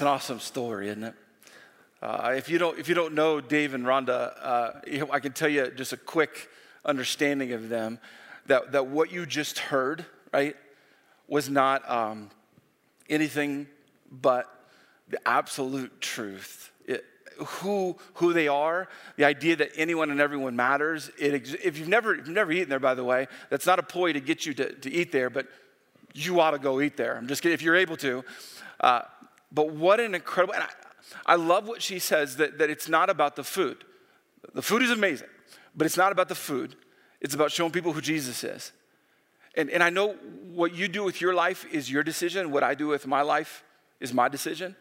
It's an awesome story, isn't it? Uh, if, you don't, if you don't know Dave and Rhonda, uh, I can tell you just a quick understanding of them that, that what you just heard, right, was not um, anything but the absolute truth. It, who, who they are, the idea that anyone and everyone matters. It, if, you've never, if you've never eaten there, by the way, that's not a ploy to get you to, to eat there, but you ought to go eat there. I'm just kidding, if you're able to. Uh, but what an incredible, and I, I love what she says that, that it's not about the food. The food is amazing, but it's not about the food. It's about showing people who Jesus is. And, and I know what you do with your life is your decision. What I do with my life is my decision.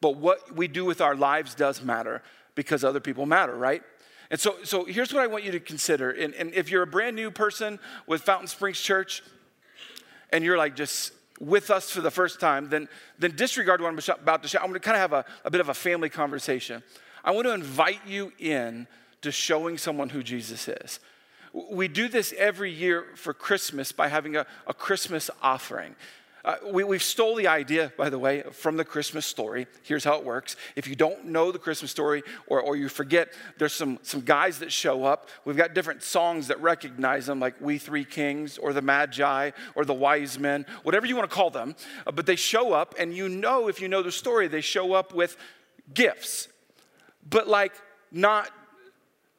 But what we do with our lives does matter because other people matter, right? And so, so here's what I want you to consider. And, and if you're a brand new person with Fountain Springs Church and you're like just with us for the first time, then, then disregard what I'm about to share. I'm going to kind of have a, a bit of a family conversation. I want to invite you in to showing someone who Jesus is. We do this every year for Christmas by having a, a Christmas offering. Uh, we, we've stole the idea, by the way, from the Christmas story. Here's how it works. If you don't know the Christmas story or, or you forget, there's some, some guys that show up. We've got different songs that recognize them, like We Three Kings or the Magi or the Wise Men, whatever you want to call them. Uh, but they show up, and you know, if you know the story, they show up with gifts, but like not,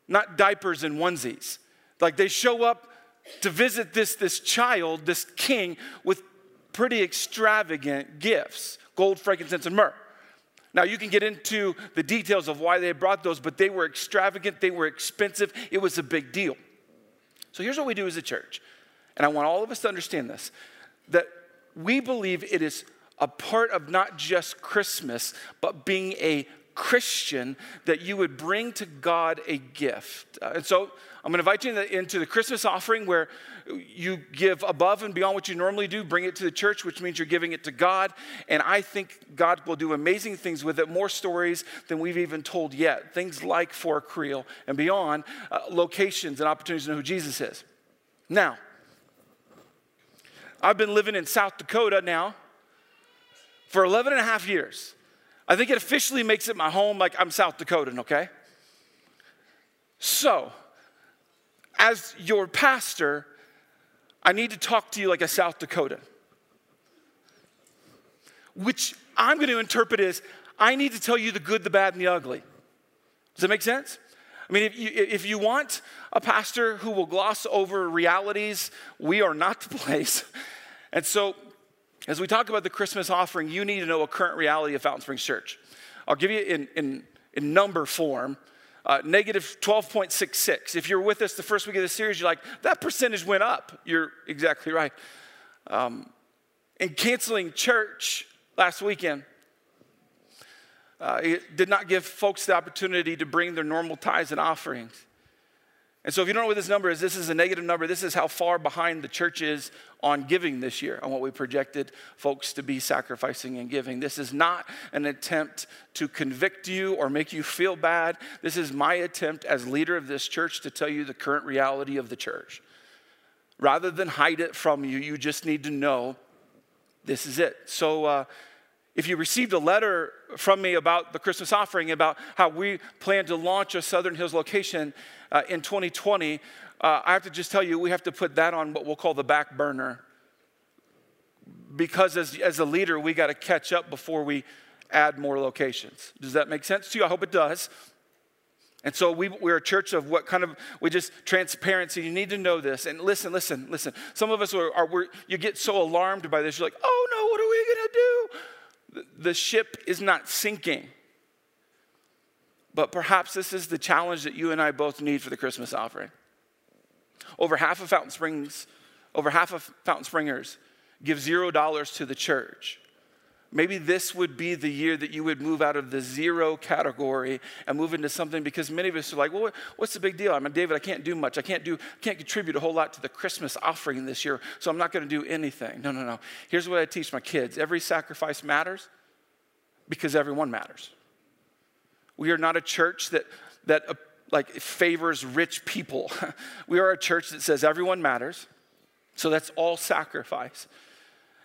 not diapers and onesies. Like they show up to visit this, this child, this king, with pretty extravagant gifts gold, frankincense, and myrrh. Now, you can get into the details of why they brought those, but they were extravagant, they were expensive, it was a big deal. So, here's what we do as a church, and I want all of us to understand this that we believe it is a part of not just Christmas, but being a Christian, that you would bring to God a gift. Uh, and so, I'm going to invite you into the Christmas offering where you give above and beyond what you normally do, bring it to the church, which means you're giving it to God. And I think God will do amazing things with it, more stories than we've even told yet. Things like Fort Creel and beyond, uh, locations and opportunities to know who Jesus is. Now, I've been living in South Dakota now for 11 and a half years. I think it officially makes it my home, like I'm South Dakotan, okay? So, as your pastor, I need to talk to you like a South Dakota, which I'm going to interpret as I need to tell you the good, the bad, and the ugly. Does that make sense? I mean, if you, if you want a pastor who will gloss over realities, we are not the place. And so, as we talk about the Christmas offering, you need to know a current reality of Fountain Springs Church. I'll give you in, in, in number form uh, negative 12.66. If you're with us the first week of the series, you're like, that percentage went up. You're exactly right. Um, in canceling church last weekend, uh, it did not give folks the opportunity to bring their normal tithes and offerings. And so, if you don't know what this number is, this is a negative number. This is how far behind the church is on giving this year, on what we projected folks to be sacrificing and giving. This is not an attempt to convict you or make you feel bad. This is my attempt as leader of this church to tell you the current reality of the church. Rather than hide it from you, you just need to know this is it. So, uh, if you received a letter from me about the Christmas offering, about how we plan to launch a Southern Hills location uh, in 2020, uh, I have to just tell you, we have to put that on what we'll call the back burner. Because as, as a leader, we got to catch up before we add more locations. Does that make sense to you? I hope it does. And so we, we're a church of what kind of, we just transparency. You need to know this. And listen, listen, listen. Some of us are, are you get so alarmed by this. You're like, oh no, what are we going to do? The ship is not sinking. But perhaps this is the challenge that you and I both need for the Christmas offering. Over half of Fountain Springs, over half of Fountain Springers give zero dollars to the church. Maybe this would be the year that you would move out of the zero category and move into something because many of us are like, well, what's the big deal? I'm a David, I can't do much. I can't do, can't contribute a whole lot to the Christmas offering this year, so I'm not going to do anything. No, no, no. Here's what I teach my kids every sacrifice matters because everyone matters. We are not a church that, that uh, like favors rich people. we are a church that says everyone matters. So that's all sacrifice.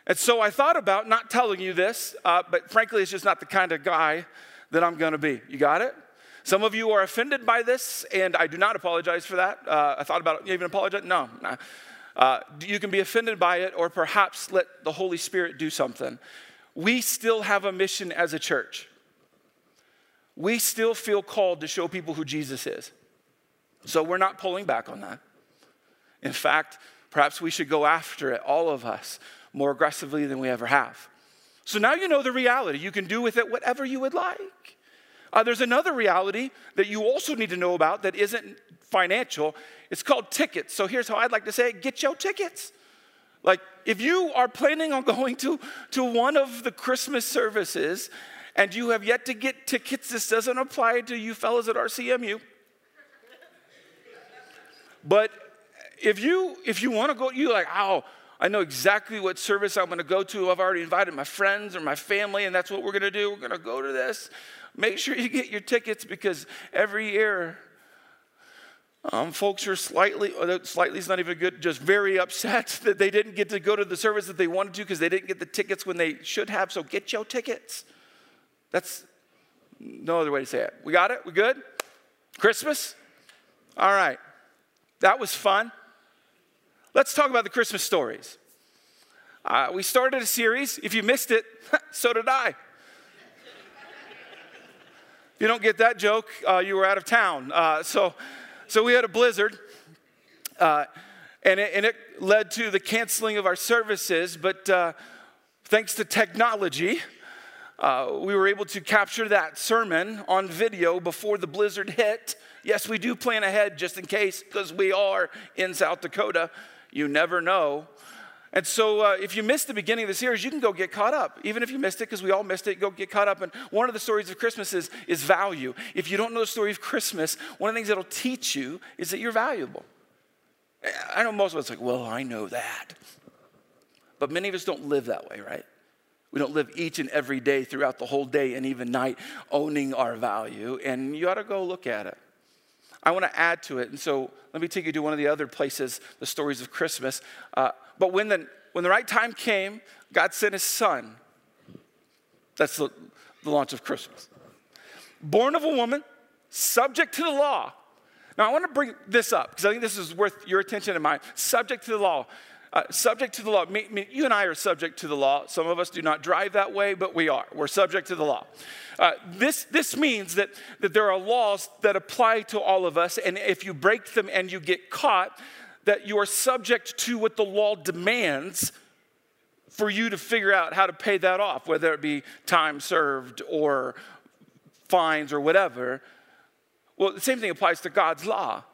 And so I thought about not telling you this, uh, but frankly, it's just not the kind of guy that I'm gonna be. You got it? Some of you are offended by this, and I do not apologize for that. Uh, I thought about even apologize. No, nah. uh, you can be offended by it, or perhaps let the Holy Spirit do something. We still have a mission as a church. We still feel called to show people who Jesus is. So we're not pulling back on that. In fact, perhaps we should go after it, all of us, more aggressively than we ever have. So now you know the reality. You can do with it whatever you would like. Uh, there's another reality that you also need to know about that isn't financial. It's called tickets. So here's how I'd like to say it get your tickets. Like, if you are planning on going to, to one of the Christmas services and you have yet to get tickets, this doesn't apply to you fellas at RCMU. But if you if you want to go, you like, oh, I know exactly what service I'm going to go to. I've already invited my friends or my family, and that's what we're going to do. We're going to go to this. Make sure you get your tickets because every year, um, folks are slightly, slightly is not even good, just very upset that they didn't get to go to the service that they wanted to because they didn't get the tickets when they should have. So get your tickets. That's no other way to say it. We got it? We good? Christmas? All right. That was fun. Let's talk about the Christmas stories. Uh, we started a series. If you missed it, so did I. If you don't get that joke, uh, you were out of town. Uh, so, so we had a blizzard, uh, and it, and, it, led to the canceling of our services. But uh, thanks to technology, uh, we were able to capture that sermon on video before the blizzard hit. Yes, we do plan ahead just in case, because we are in South Dakota. You never know. And so, uh, if you missed the beginning of the series, you can go get caught up. Even if you missed it, because we all missed it, go get caught up. And one of the stories of Christmas is, is value. If you don't know the story of Christmas, one of the things that'll teach you is that you're valuable. I know most of us like, well, I know that. But many of us don't live that way, right? We don't live each and every day throughout the whole day and even night owning our value. And you ought to go look at it. I want to add to it. And so let me take you to one of the other places, the stories of Christmas. Uh, but when the, when the right time came, God sent his son. That's the, the launch of Christmas. Born of a woman, subject to the law. Now, I want to bring this up because I think this is worth your attention and mine. Subject to the law. Uh, subject to the law. Me, me, you and I are subject to the law. Some of us do not drive that way, but we are. We're subject to the law. Uh, this, this means that, that there are laws that apply to all of us, and if you break them and you get caught, that you are subject to what the law demands for you to figure out how to pay that off, whether it be time served or fines or whatever. Well, the same thing applies to God's law,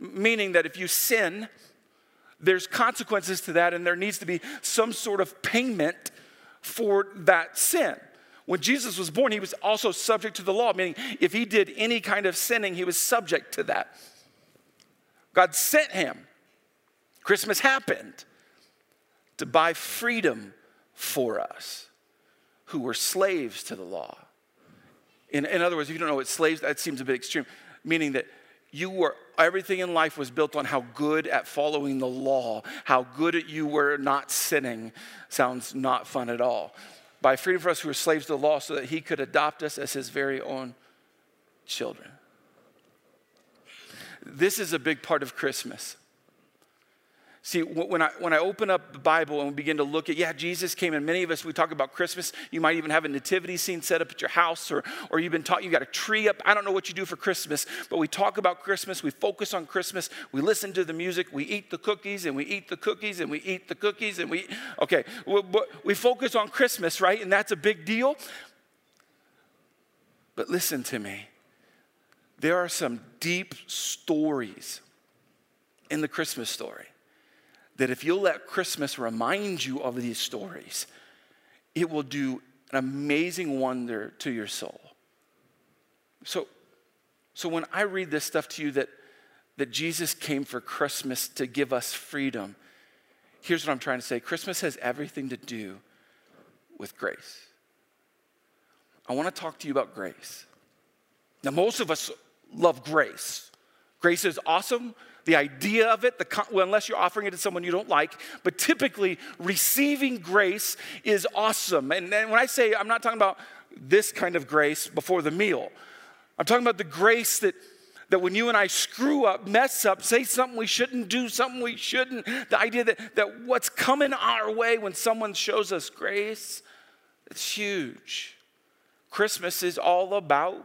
meaning that if you sin, there's consequences to that, and there needs to be some sort of payment for that sin. When Jesus was born, he was also subject to the law, meaning if he did any kind of sinning, he was subject to that. God sent him. Christmas happened to buy freedom for us who were slaves to the law. In, in other words, if you don't know what slaves, that seems a bit extreme, meaning that you were everything in life was built on how good at following the law, how good at you were not sinning. Sounds not fun at all by freedom for us who were slaves to the law so that he could adopt us as his very own children. This is a big part of Christmas. See, when I, when I open up the Bible and we begin to look at, yeah, Jesus came, and many of us, we talk about Christmas. You might even have a nativity scene set up at your house, or, or you've been taught you got a tree up. I don't know what you do for Christmas, but we talk about Christmas, we focus on Christmas, we listen to the music, we eat the cookies, and we eat the cookies, and we eat the cookies, and we, okay, we, we focus on Christmas, right? And that's a big deal. But listen to me. There are some deep stories in the Christmas story that if you'll let Christmas remind you of these stories, it will do an amazing wonder to your soul. So, so when I read this stuff to you that, that Jesus came for Christmas to give us freedom, here's what I'm trying to say Christmas has everything to do with grace. I want to talk to you about grace. Now, most of us love grace. Grace is awesome. The idea of it, the, well, unless you're offering it to someone you don't like, but typically receiving grace is awesome. And, and when I say I'm not talking about this kind of grace before the meal, I'm talking about the grace that that when you and I screw up, mess up, say something we shouldn't do, something we shouldn't, the idea that, that what's coming our way when someone shows us grace, it's huge. Christmas is all about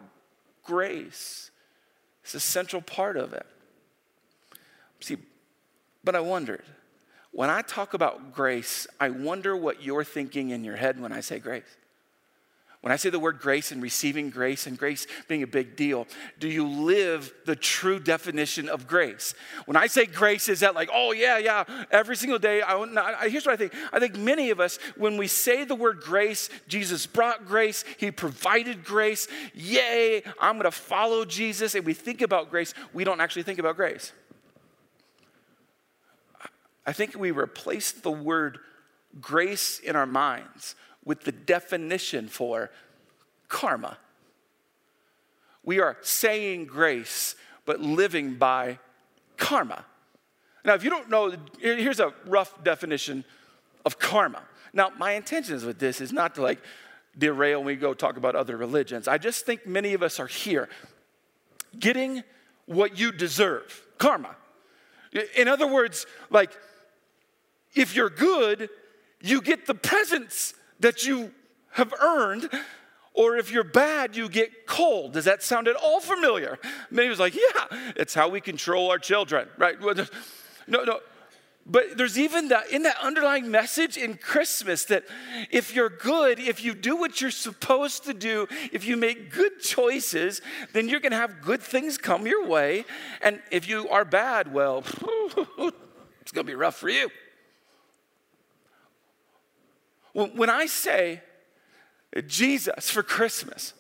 grace, it's a central part of it. See, but I wondered, when I talk about grace, I wonder what you're thinking in your head when I say grace. When I say the word grace and receiving grace and grace being a big deal, do you live the true definition of grace? When I say grace, is that like, oh, yeah, yeah, every single day? I, I, here's what I think. I think many of us, when we say the word grace, Jesus brought grace, He provided grace, yay, I'm gonna follow Jesus, and we think about grace, we don't actually think about grace. I think we replaced the word grace in our minds with the definition for karma. We are saying grace, but living by karma. Now, if you don't know, here's a rough definition of karma. Now, my intentions with this is not to like derail when we go talk about other religions. I just think many of us are here getting what you deserve karma. In other words, like, if you're good, you get the presents that you have earned, or if you're bad, you get cold. Does that sound at all familiar? Maybe was like, yeah, it's how we control our children, right? No, no. But there's even that in that underlying message in Christmas that if you're good, if you do what you're supposed to do, if you make good choices, then you're going to have good things come your way. And if you are bad, well, it's going to be rough for you. When I say Jesus for Christmas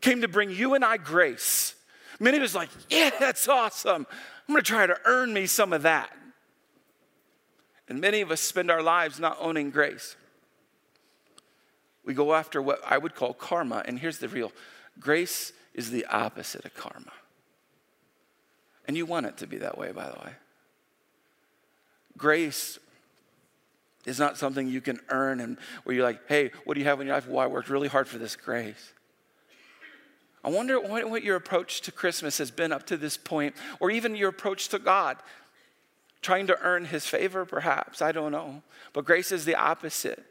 came to bring you and I grace, many of us like, yeah, that's awesome. I'm gonna try to earn me some of that. And many of us spend our lives not owning grace. We go after what I would call karma, and here's the real grace is the opposite of karma. And you want it to be that way, by the way. Grace is not something you can earn and where you're like, hey, what do you have in your life? Well, I worked really hard for this grace. I wonder what, what your approach to Christmas has been up to this point, or even your approach to God. Trying to earn his favor, perhaps. I don't know. But grace is the opposite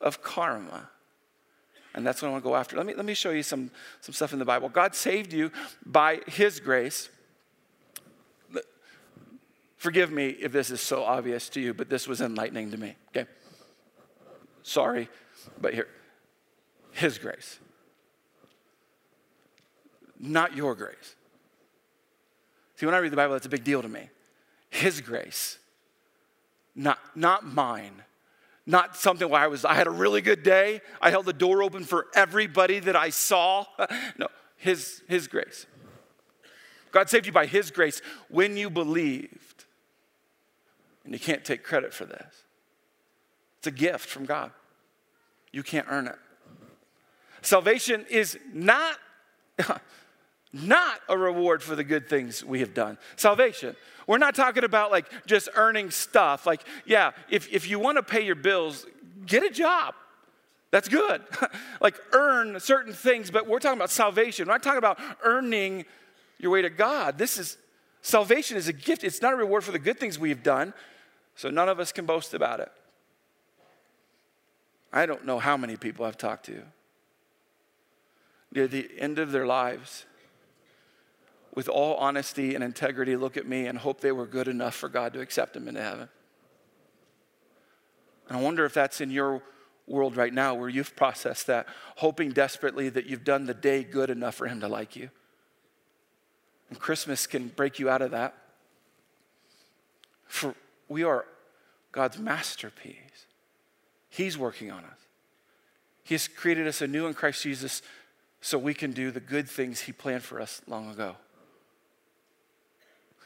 of karma. And that's what I want to go after. Let me, let me show you some, some stuff in the Bible. God saved you by his grace. Forgive me if this is so obvious to you, but this was enlightening to me, okay? Sorry, but here, His grace, not your grace. See, when I read the Bible, that's a big deal to me. His grace, not, not mine. Not something where I was, I had a really good day. I held the door open for everybody that I saw. no, his, his grace. God saved you by His grace when you believe. And you can't take credit for this. It's a gift from God. You can't earn it. Salvation is not, not a reward for the good things we have done. Salvation. We're not talking about like just earning stuff. Like, yeah, if, if you want to pay your bills, get a job. That's good. like earn certain things, but we're talking about salvation. We're not talking about earning your way to God. This is salvation is a gift. It's not a reward for the good things we've done. So none of us can boast about it. I don't know how many people I've talked to near the end of their lives, with all honesty and integrity, look at me and hope they were good enough for God to accept them into heaven. And I wonder if that's in your world right now where you've processed that, hoping desperately that you've done the day good enough for Him to like you. And Christmas can break you out of that. For we are God's masterpiece. He's working on us. He has created us anew in Christ Jesus so we can do the good things He planned for us long ago.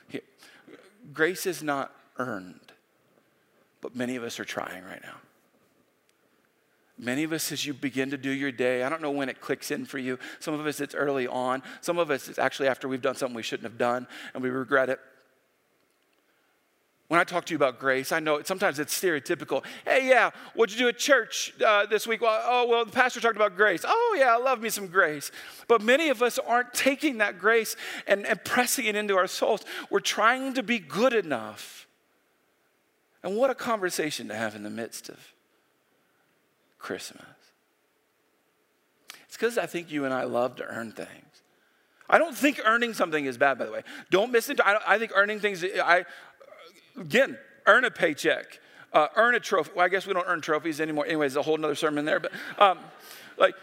He, grace is not earned, but many of us are trying right now. Many of us, as you begin to do your day, I don't know when it clicks in for you. Some of us, it's early on. Some of us, it's actually after we've done something we shouldn't have done and we regret it. When I talk to you about grace, I know sometimes it's stereotypical. Hey, yeah, what'd you do at church uh, this week? Well, oh, well, the pastor talked about grace. Oh, yeah, I love me some grace. But many of us aren't taking that grace and, and pressing it into our souls. We're trying to be good enough. And what a conversation to have in the midst of Christmas. It's because I think you and I love to earn things. I don't think earning something is bad, by the way. Don't miss it. I, I think earning things, I, again, earn a paycheck, uh, earn a trophy. Well, I guess we don't earn trophies anymore. Anyways, a whole other sermon there. But um, like,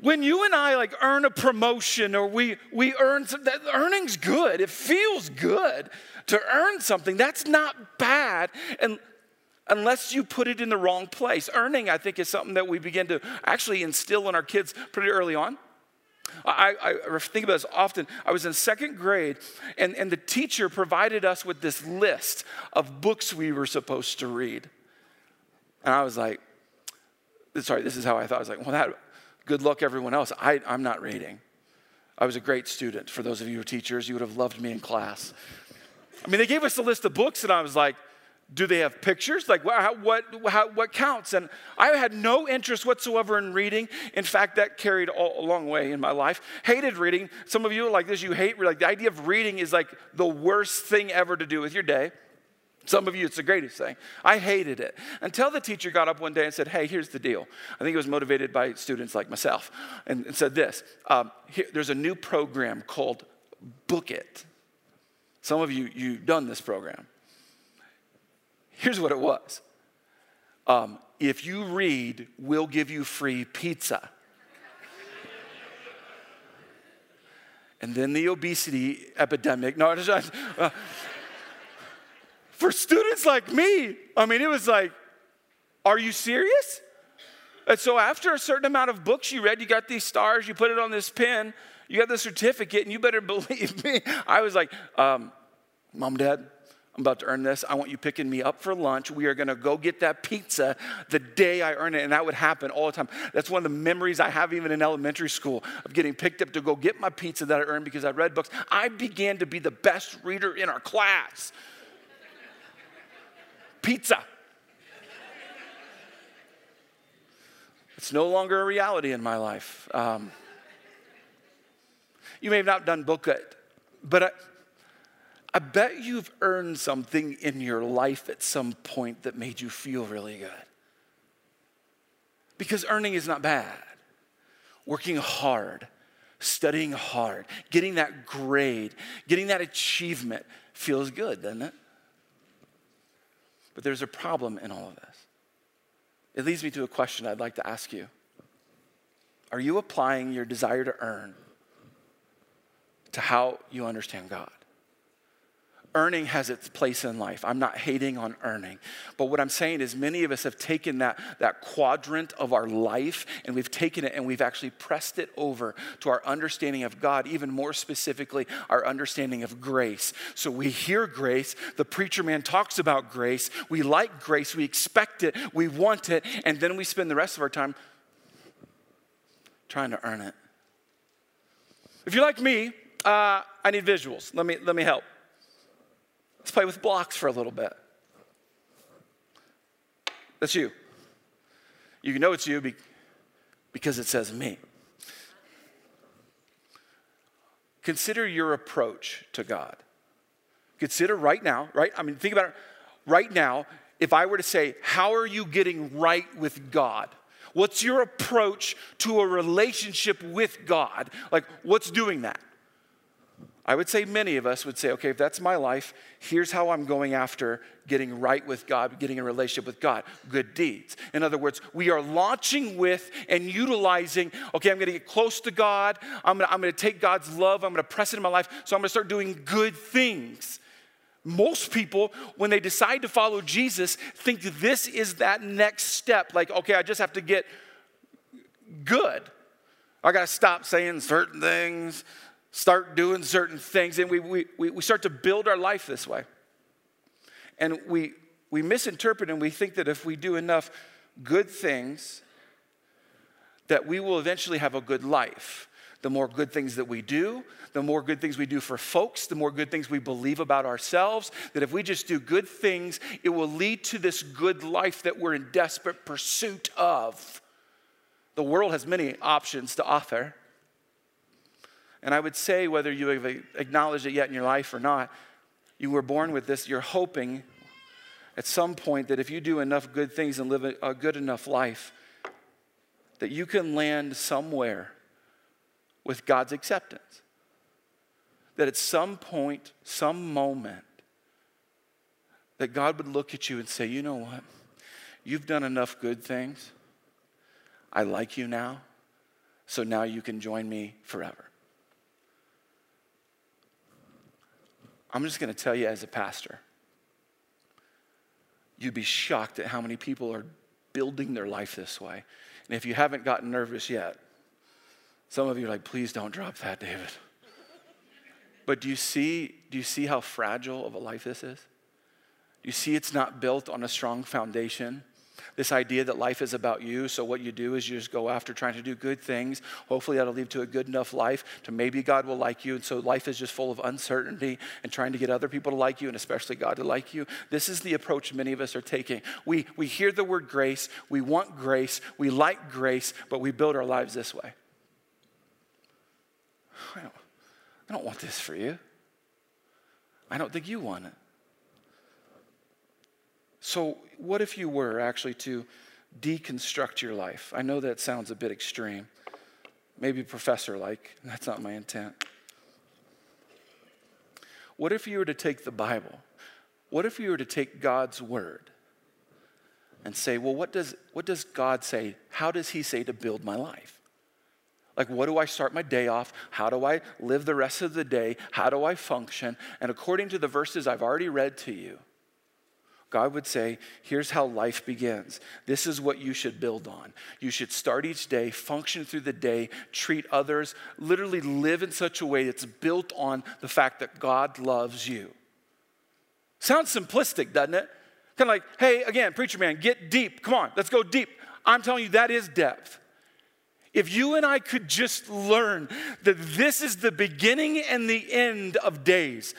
when you and I like earn a promotion or we we earn some, that earning's good. It feels good to earn something. That's not bad. And unless you put it in the wrong place. Earning, I think, is something that we begin to actually instill in our kids pretty early on. I, I, think about this often. I was in second grade, and, and the teacher provided us with this list of books we were supposed to read. And I was like, sorry, this is how I thought. I was like, well, that, good luck, everyone else. I, I'm not reading. I was a great student. For those of you who are teachers, you would have loved me in class. I mean, they gave us a list of books, and I was like, do they have pictures? Like, what, how, what counts? And I had no interest whatsoever in reading. In fact, that carried all, a long way in my life. Hated reading. Some of you like this, you hate, like, the idea of reading is like the worst thing ever to do with your day. Some of you, it's the greatest thing. I hated it until the teacher got up one day and said, Hey, here's the deal. I think it was motivated by students like myself and, and said this um, here, There's a new program called Book It. Some of you, you've done this program. Here's what it was um, If you read, we'll give you free pizza. and then the obesity epidemic. No, uh, for students like me, I mean, it was like, are you serious? And so, after a certain amount of books you read, you got these stars, you put it on this pin, you got the certificate, and you better believe me. I was like, um, Mom, Dad, I'm about to earn this. I want you picking me up for lunch. We are going to go get that pizza the day I earn it. And that would happen all the time. That's one of the memories I have even in elementary school of getting picked up to go get my pizza that I earned because I read books. I began to be the best reader in our class. pizza. It's no longer a reality in my life. Um, you may have not done book it, but I, I bet you've earned something in your life at some point that made you feel really good. Because earning is not bad. Working hard, studying hard, getting that grade, getting that achievement feels good, doesn't it? But there's a problem in all of this. It leads me to a question I'd like to ask you Are you applying your desire to earn to how you understand God? Earning has its place in life. I'm not hating on earning. But what I'm saying is, many of us have taken that, that quadrant of our life and we've taken it and we've actually pressed it over to our understanding of God, even more specifically, our understanding of grace. So we hear grace, the preacher man talks about grace, we like grace, we expect it, we want it, and then we spend the rest of our time trying to earn it. If you're like me, uh, I need visuals. Let me, let me help. Let's play with blocks for a little bit. That's you. You know it's you because it says me. Consider your approach to God. Consider right now, right? I mean, think about it right now. If I were to say, How are you getting right with God? What's your approach to a relationship with God? Like, what's doing that? I would say many of us would say, okay, if that's my life, here's how I'm going after getting right with God, getting a relationship with God good deeds. In other words, we are launching with and utilizing, okay, I'm gonna get close to God, I'm gonna, I'm gonna take God's love, I'm gonna press it in my life, so I'm gonna start doing good things. Most people, when they decide to follow Jesus, think this is that next step. Like, okay, I just have to get good. I got to stop saying certain things start doing certain things, and we, we, we start to build our life this way. And we, we misinterpret and we think that if we do enough good things, that we will eventually have a good life. the more good things that we do, the more good things we do for folks, the more good things we believe about ourselves. That if we just do good things, it will lead to this good life that we're in desperate pursuit of. The world has many options to offer. And I would say, whether you have acknowledged it yet in your life or not, you were born with this, you're hoping at some point that if you do enough good things and live a good enough life, that you can land somewhere with God's acceptance. That at some point, some moment, that God would look at you and say, you know what? You've done enough good things. I like you now, so now you can join me forever. I'm just going to tell you as a pastor, you'd be shocked at how many people are building their life this way. And if you haven't gotten nervous yet, some of you are like, please don't drop that, David. But do you see, do you see how fragile of a life this is? Do you see it's not built on a strong foundation? This idea that life is about you, so what you do is you just go after trying to do good things. Hopefully, that'll lead to a good enough life to maybe God will like you. And so life is just full of uncertainty and trying to get other people to like you and especially God to like you. This is the approach many of us are taking. We, we hear the word grace, we want grace, we like grace, but we build our lives this way. I don't, I don't want this for you. I don't think you want it. So, what if you were actually to deconstruct your life? I know that sounds a bit extreme, maybe professor like. That's not my intent. What if you were to take the Bible? What if you were to take God's word and say, well, what does, what does God say? How does He say to build my life? Like, what do I start my day off? How do I live the rest of the day? How do I function? And according to the verses I've already read to you, God would say, here's how life begins. This is what you should build on. You should start each day, function through the day, treat others, literally live in such a way that's built on the fact that God loves you. Sounds simplistic, doesn't it? Kind of like, hey, again, preacher man, get deep. Come on, let's go deep. I'm telling you, that is depth. If you and I could just learn that this is the beginning and the end of days,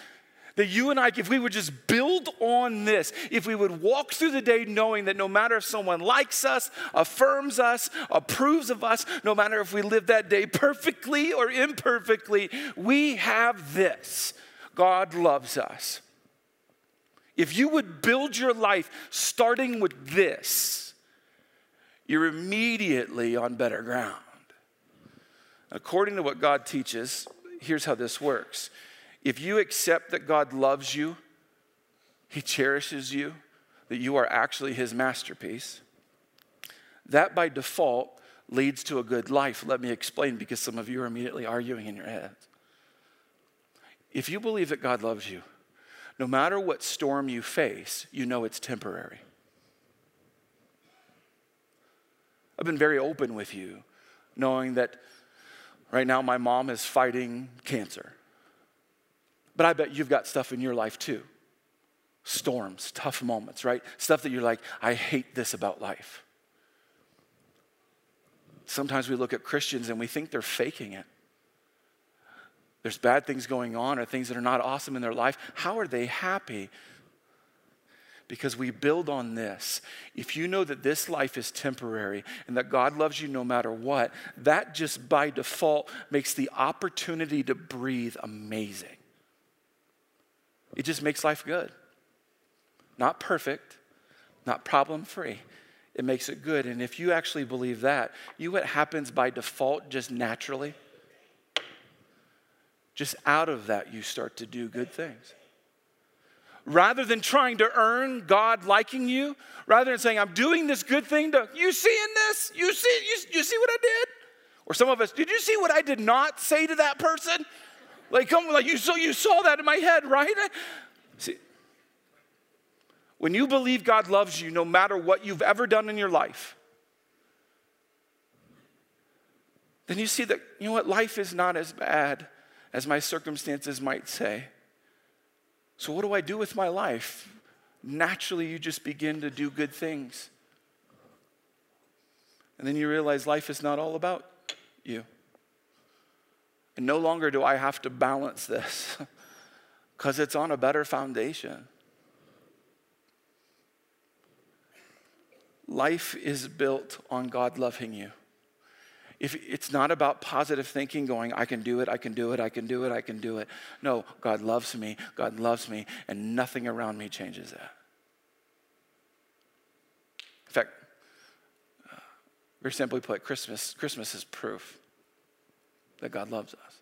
that you and I, if we would just build on this, if we would walk through the day knowing that no matter if someone likes us, affirms us, approves of us, no matter if we live that day perfectly or imperfectly, we have this God loves us. If you would build your life starting with this, you're immediately on better ground. According to what God teaches, here's how this works if you accept that God loves you, He cherishes you, that you are actually His masterpiece, that by default leads to a good life. Let me explain because some of you are immediately arguing in your heads. If you believe that God loves you, no matter what storm you face, you know it's temporary. I've been very open with you, knowing that right now my mom is fighting cancer. But I bet you've got stuff in your life too storms, tough moments, right? Stuff that you're like, I hate this about life. Sometimes we look at Christians and we think they're faking it. There's bad things going on or things that are not awesome in their life. How are they happy? Because we build on this. If you know that this life is temporary and that God loves you no matter what, that just by default makes the opportunity to breathe amazing. It just makes life good. Not perfect, not problem free. It makes it good. And if you actually believe that, you what happens by default just naturally? Just out of that, you start to do good things. Rather than trying to earn God liking you, rather than saying, I'm doing this good thing to, you seeing this? You see, you, you see what I did? Or some of us, did you see what I did not say to that person? Like, come, like you saw, you saw that in my head, right? See, when you believe God loves you, no matter what you've ever done in your life, then you see that, you know what, life is not as bad as my circumstances might say. So, what do I do with my life? Naturally, you just begin to do good things. And then you realize life is not all about you. And no longer do I have to balance this because it's on a better foundation. Life is built on God loving you. If it's not about positive thinking, going, I can do it, I can do it, I can do it, I can do it. No, God loves me, God loves me, and nothing around me changes that. In fact, uh, very simply put, Christmas, Christmas is proof that God loves us.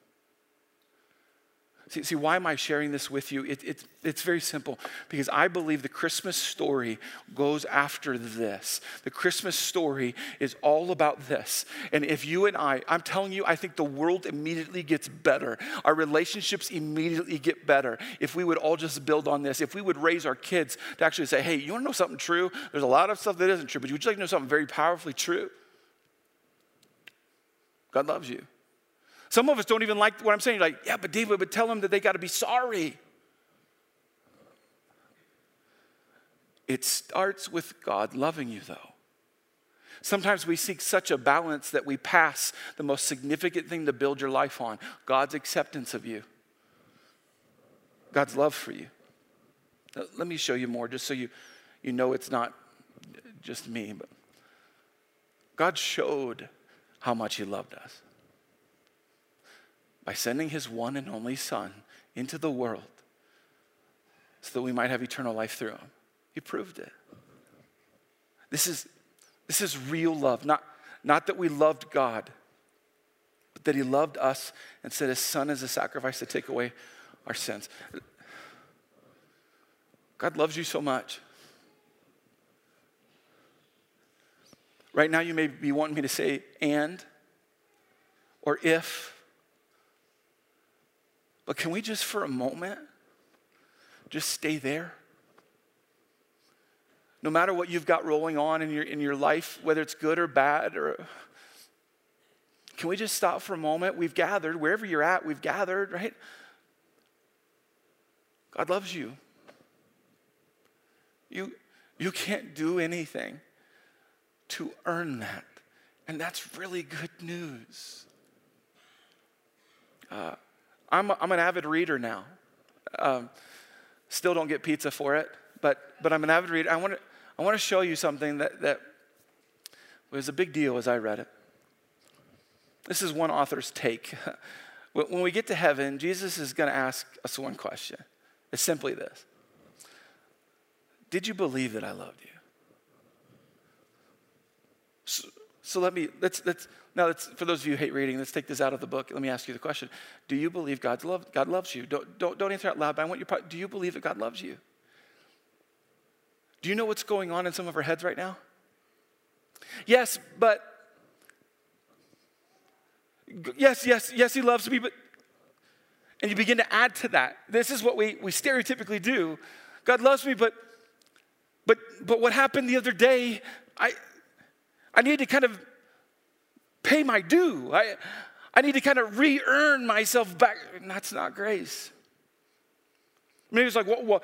See, see, why am I sharing this with you? It, it, it's very simple because I believe the Christmas story goes after this. The Christmas story is all about this. And if you and I, I'm telling you, I think the world immediately gets better. Our relationships immediately get better if we would all just build on this. If we would raise our kids to actually say, hey, you wanna know something true? There's a lot of stuff that isn't true, but would you like to know something very powerfully true? God loves you. Some of us don't even like what I'm saying. You're like, yeah, but David would tell them that they got to be sorry. It starts with God loving you, though. Sometimes we seek such a balance that we pass the most significant thing to build your life on God's acceptance of you, God's love for you. Let me show you more just so you, you know it's not just me, but God showed how much He loved us by sending his one and only Son into the world so that we might have eternal life through him. He proved it. This is, this is real love, not, not that we loved God, but that he loved us and sent his Son as a sacrifice to take away our sins. God loves you so much. Right now, you may be wanting me to say and or if but can we just for a moment just stay there? No matter what you've got rolling on in your, in your life, whether it's good or bad, or can we just stop for a moment? We've gathered, wherever you're at, we've gathered, right? God loves you. You, you can't do anything to earn that. And that's really good news. Uh, I'm, a, I'm an avid reader now. Um, still don't get pizza for it, but, but I'm an avid reader. I want to I want to show you something that, that was a big deal as I read it. This is one author's take. when we get to heaven, Jesus is going to ask us one question. It's simply this Did you believe that I loved you? So, so let me, let's, let's, now, for those of you who hate reading, let's take this out of the book. Let me ask you the question Do you believe God's love, God loves you? Don't, don't, don't answer out loud, but I want you do you believe that God loves you? Do you know what's going on in some of our heads right now? Yes, but yes, yes, yes, he loves me, but and you begin to add to that. This is what we, we stereotypically do. God loves me, but but but what happened the other day, I I need to kind of pay my due. I, I need to kind of re earn myself back. And that's not grace. Maybe it's like, well, well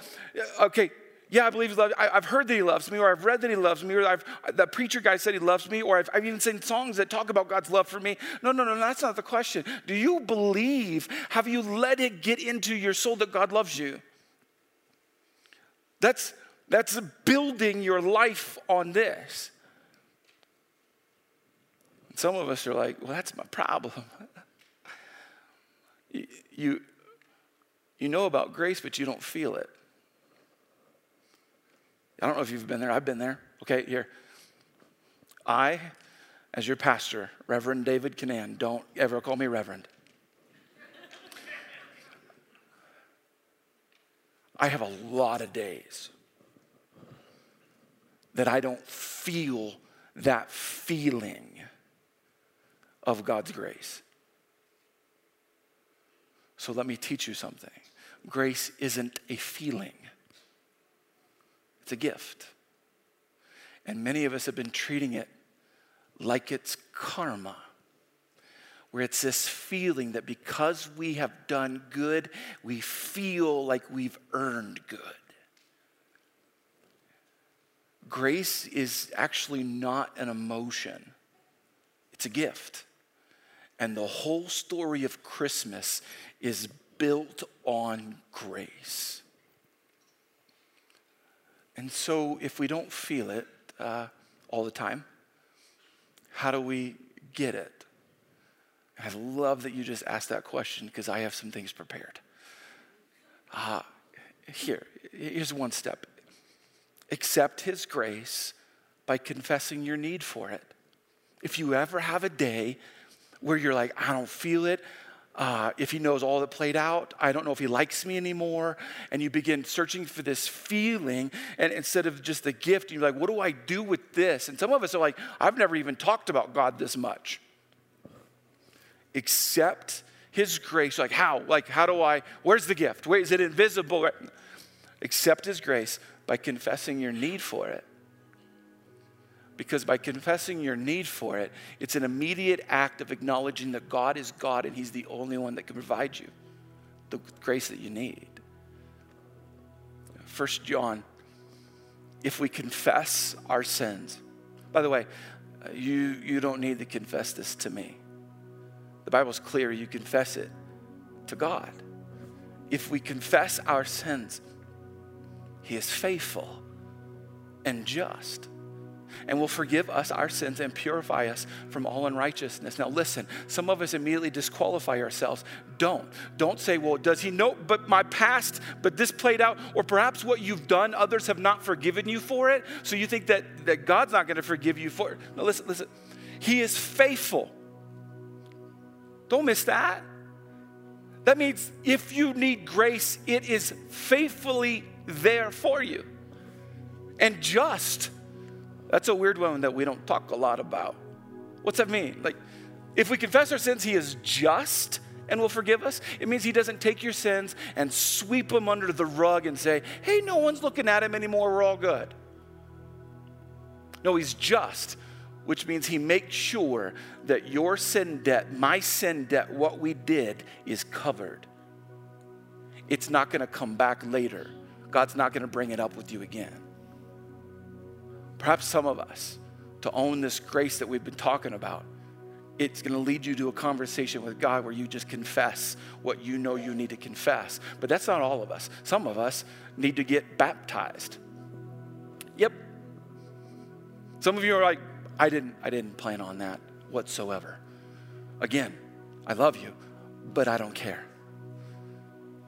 okay, yeah, I believe he loves I, have heard that he loves me, or I've read that he loves me, or I've, the preacher guy said he loves me, or I've, I've even seen songs that talk about God's love for me. No, no, no, that's not the question. Do you believe? Have you let it get into your soul that God loves you? That's, that's building your life on this. Some of us are like, well, that's my problem. you, you know about grace, but you don't feel it. I don't know if you've been there. I've been there. Okay, here. I, as your pastor, Reverend David Canan, don't ever call me Reverend. I have a lot of days that I don't feel that feeling of God's grace. So let me teach you something. Grace isn't a feeling, it's a gift. And many of us have been treating it like it's karma, where it's this feeling that because we have done good, we feel like we've earned good. Grace is actually not an emotion, it's a gift. And the whole story of Christmas is built on grace. And so, if we don't feel it uh, all the time, how do we get it? I love that you just asked that question because I have some things prepared. Uh, here, here's one step accept His grace by confessing your need for it. If you ever have a day where you're like, I don't feel it, uh, if he knows all that played out. I don't know if he likes me anymore. And you begin searching for this feeling, and instead of just the gift, you're like, what do I do with this? And some of us are like, I've never even talked about God this much. Accept his grace. Like, how? Like, how do I? Where's the gift? Where is it invisible? Accept his grace by confessing your need for it. Because by confessing your need for it, it's an immediate act of acknowledging that God is God and He's the only one that can provide you the grace that you need. First John, if we confess our sins, by the way, uh, you, you don't need to confess this to me. The Bible's clear, you confess it to God. If we confess our sins, He is faithful and just and will forgive us our sins and purify us from all unrighteousness. Now, listen, some of us immediately disqualify ourselves. Don't. Don't say, well, does he know, but my past, but this played out, or perhaps what you've done, others have not forgiven you for it. So you think that, that God's not going to forgive you for it. No, listen, listen. He is faithful. Don't miss that. That means if you need grace, it is faithfully there for you and just. That's a weird one that we don't talk a lot about. What's that mean? Like, if we confess our sins, He is just and will forgive us. It means He doesn't take your sins and sweep them under the rug and say, hey, no one's looking at Him anymore, we're all good. No, He's just, which means He makes sure that your sin debt, my sin debt, what we did, is covered. It's not going to come back later. God's not going to bring it up with you again. Perhaps some of us, to own this grace that we've been talking about, it's going to lead you to a conversation with God where you just confess what you know you need to confess. But that's not all of us. Some of us need to get baptized. Yep. Some of you are like, I didn't, I didn't plan on that whatsoever. Again, I love you, but I don't care.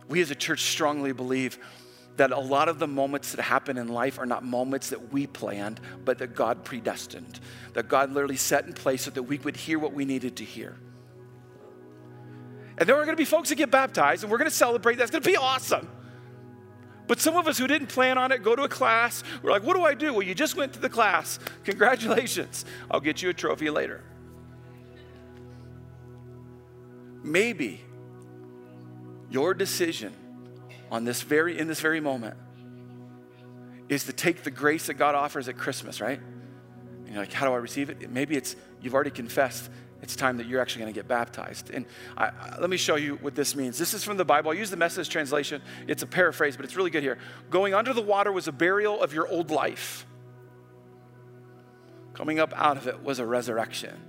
We as a church strongly believe that a lot of the moments that happen in life are not moments that we planned, but that God predestined, that God literally set in place so that we would hear what we needed to hear. And there are going to be folks that get baptized, and we're going to celebrate. That's going to be awesome. But some of us who didn't plan on it go to a class. We're like, what do I do? Well, you just went to the class. Congratulations. I'll get you a trophy later. Maybe your decision on this very in this very moment is to take the grace that God offers at Christmas, right? And you're like, how do I receive it? Maybe it's you've already confessed. It's time that you're actually going to get baptized. And I, I, let me show you what this means. This is from the Bible. I use the message translation. It's a paraphrase, but it's really good here. Going under the water was a burial of your old life. Coming up out of it was a resurrection.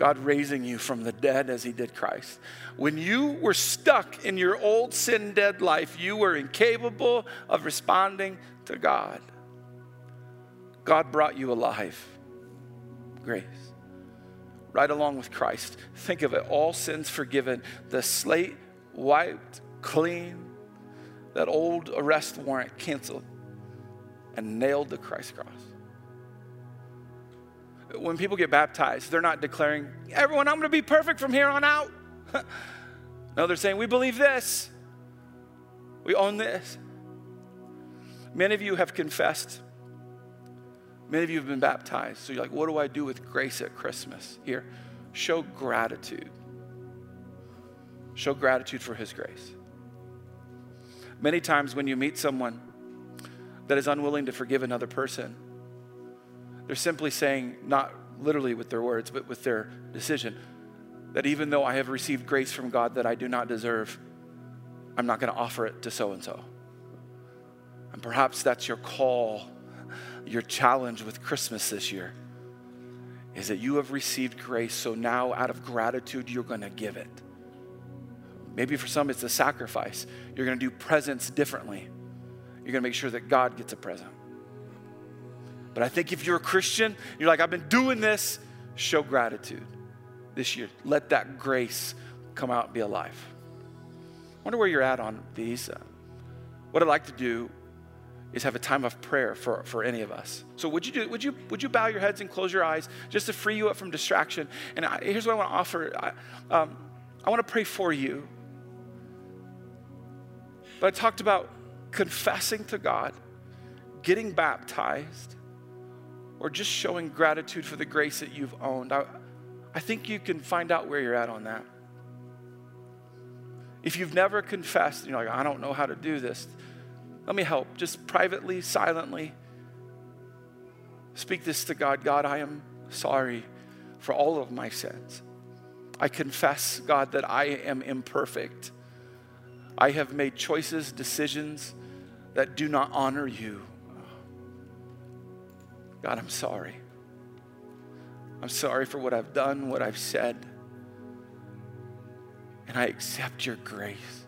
God raising you from the dead as He did Christ. When you were stuck in your old sin dead life, you were incapable of responding to God. God brought you alive. Grace. Right along with Christ. Think of it all sins forgiven, the slate wiped clean, that old arrest warrant canceled, and nailed to Christ's cross when people get baptized, they're not declaring, everyone, I'm going to be perfect from here on out. no, they're saying, we believe this. We own this. Many of you have confessed. Many of you have been baptized. So you're like, what do I do with grace at Christmas? Here, show gratitude. Show gratitude for His grace. Many times when you meet someone that is unwilling to forgive another person, they're simply saying, not literally with their words, but with their decision, that even though I have received grace from God that I do not deserve, I'm not going to offer it to so and so. And perhaps that's your call, your challenge with Christmas this year is that you have received grace, so now out of gratitude, you're going to give it. Maybe for some, it's a sacrifice. You're going to do presents differently. You're going to make sure that God gets a present. But I think if you're a Christian, you're like, I've been doing this, show gratitude this year. Let that grace come out and be alive. I wonder where you're at on these. Uh, what I'd like to do is have a time of prayer for, for any of us. So would you do, would you would you bow your heads and close your eyes just to free you up from distraction? And I, here's what I want to offer. I, um, I want to pray for you. But I talked about confessing to God, getting baptized, or just showing gratitude for the grace that you've owned. I, I think you can find out where you're at on that. If you've never confessed, you're like, I don't know how to do this, let me help. Just privately, silently, speak this to God God, I am sorry for all of my sins. I confess, God, that I am imperfect. I have made choices, decisions that do not honor you. God, I'm sorry. I'm sorry for what I've done, what I've said. And I accept your grace.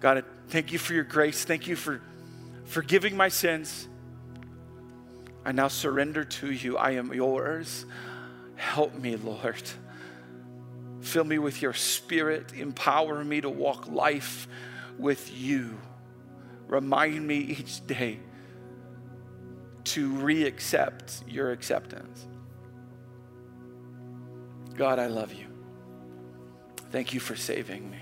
God, thank you for your grace. Thank you for forgiving my sins. I now surrender to you. I am yours. Help me, Lord. Fill me with your spirit. Empower me to walk life with you. Remind me each day to re accept your acceptance. God, I love you. Thank you for saving me.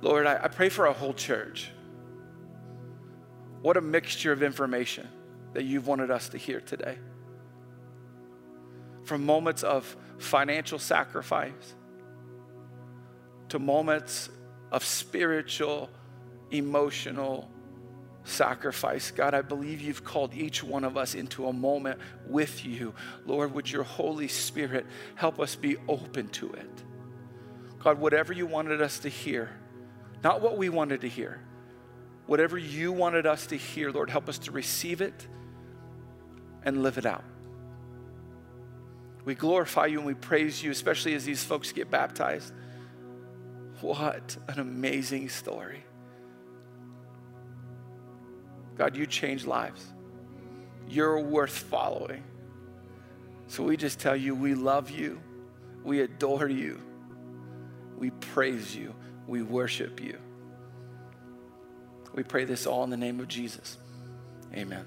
Lord, I, I pray for a whole church. What a mixture of information that you've wanted us to hear today. From moments of financial sacrifice to moments of spiritual, emotional sacrifice. God, I believe you've called each one of us into a moment with you. Lord, would your Holy Spirit help us be open to it? God, whatever you wanted us to hear, not what we wanted to hear, whatever you wanted us to hear, Lord, help us to receive it and live it out. We glorify you and we praise you, especially as these folks get baptized. What an amazing story. God, you change lives. You're worth following. So we just tell you we love you, we adore you, we praise you, we worship you. We pray this all in the name of Jesus. Amen.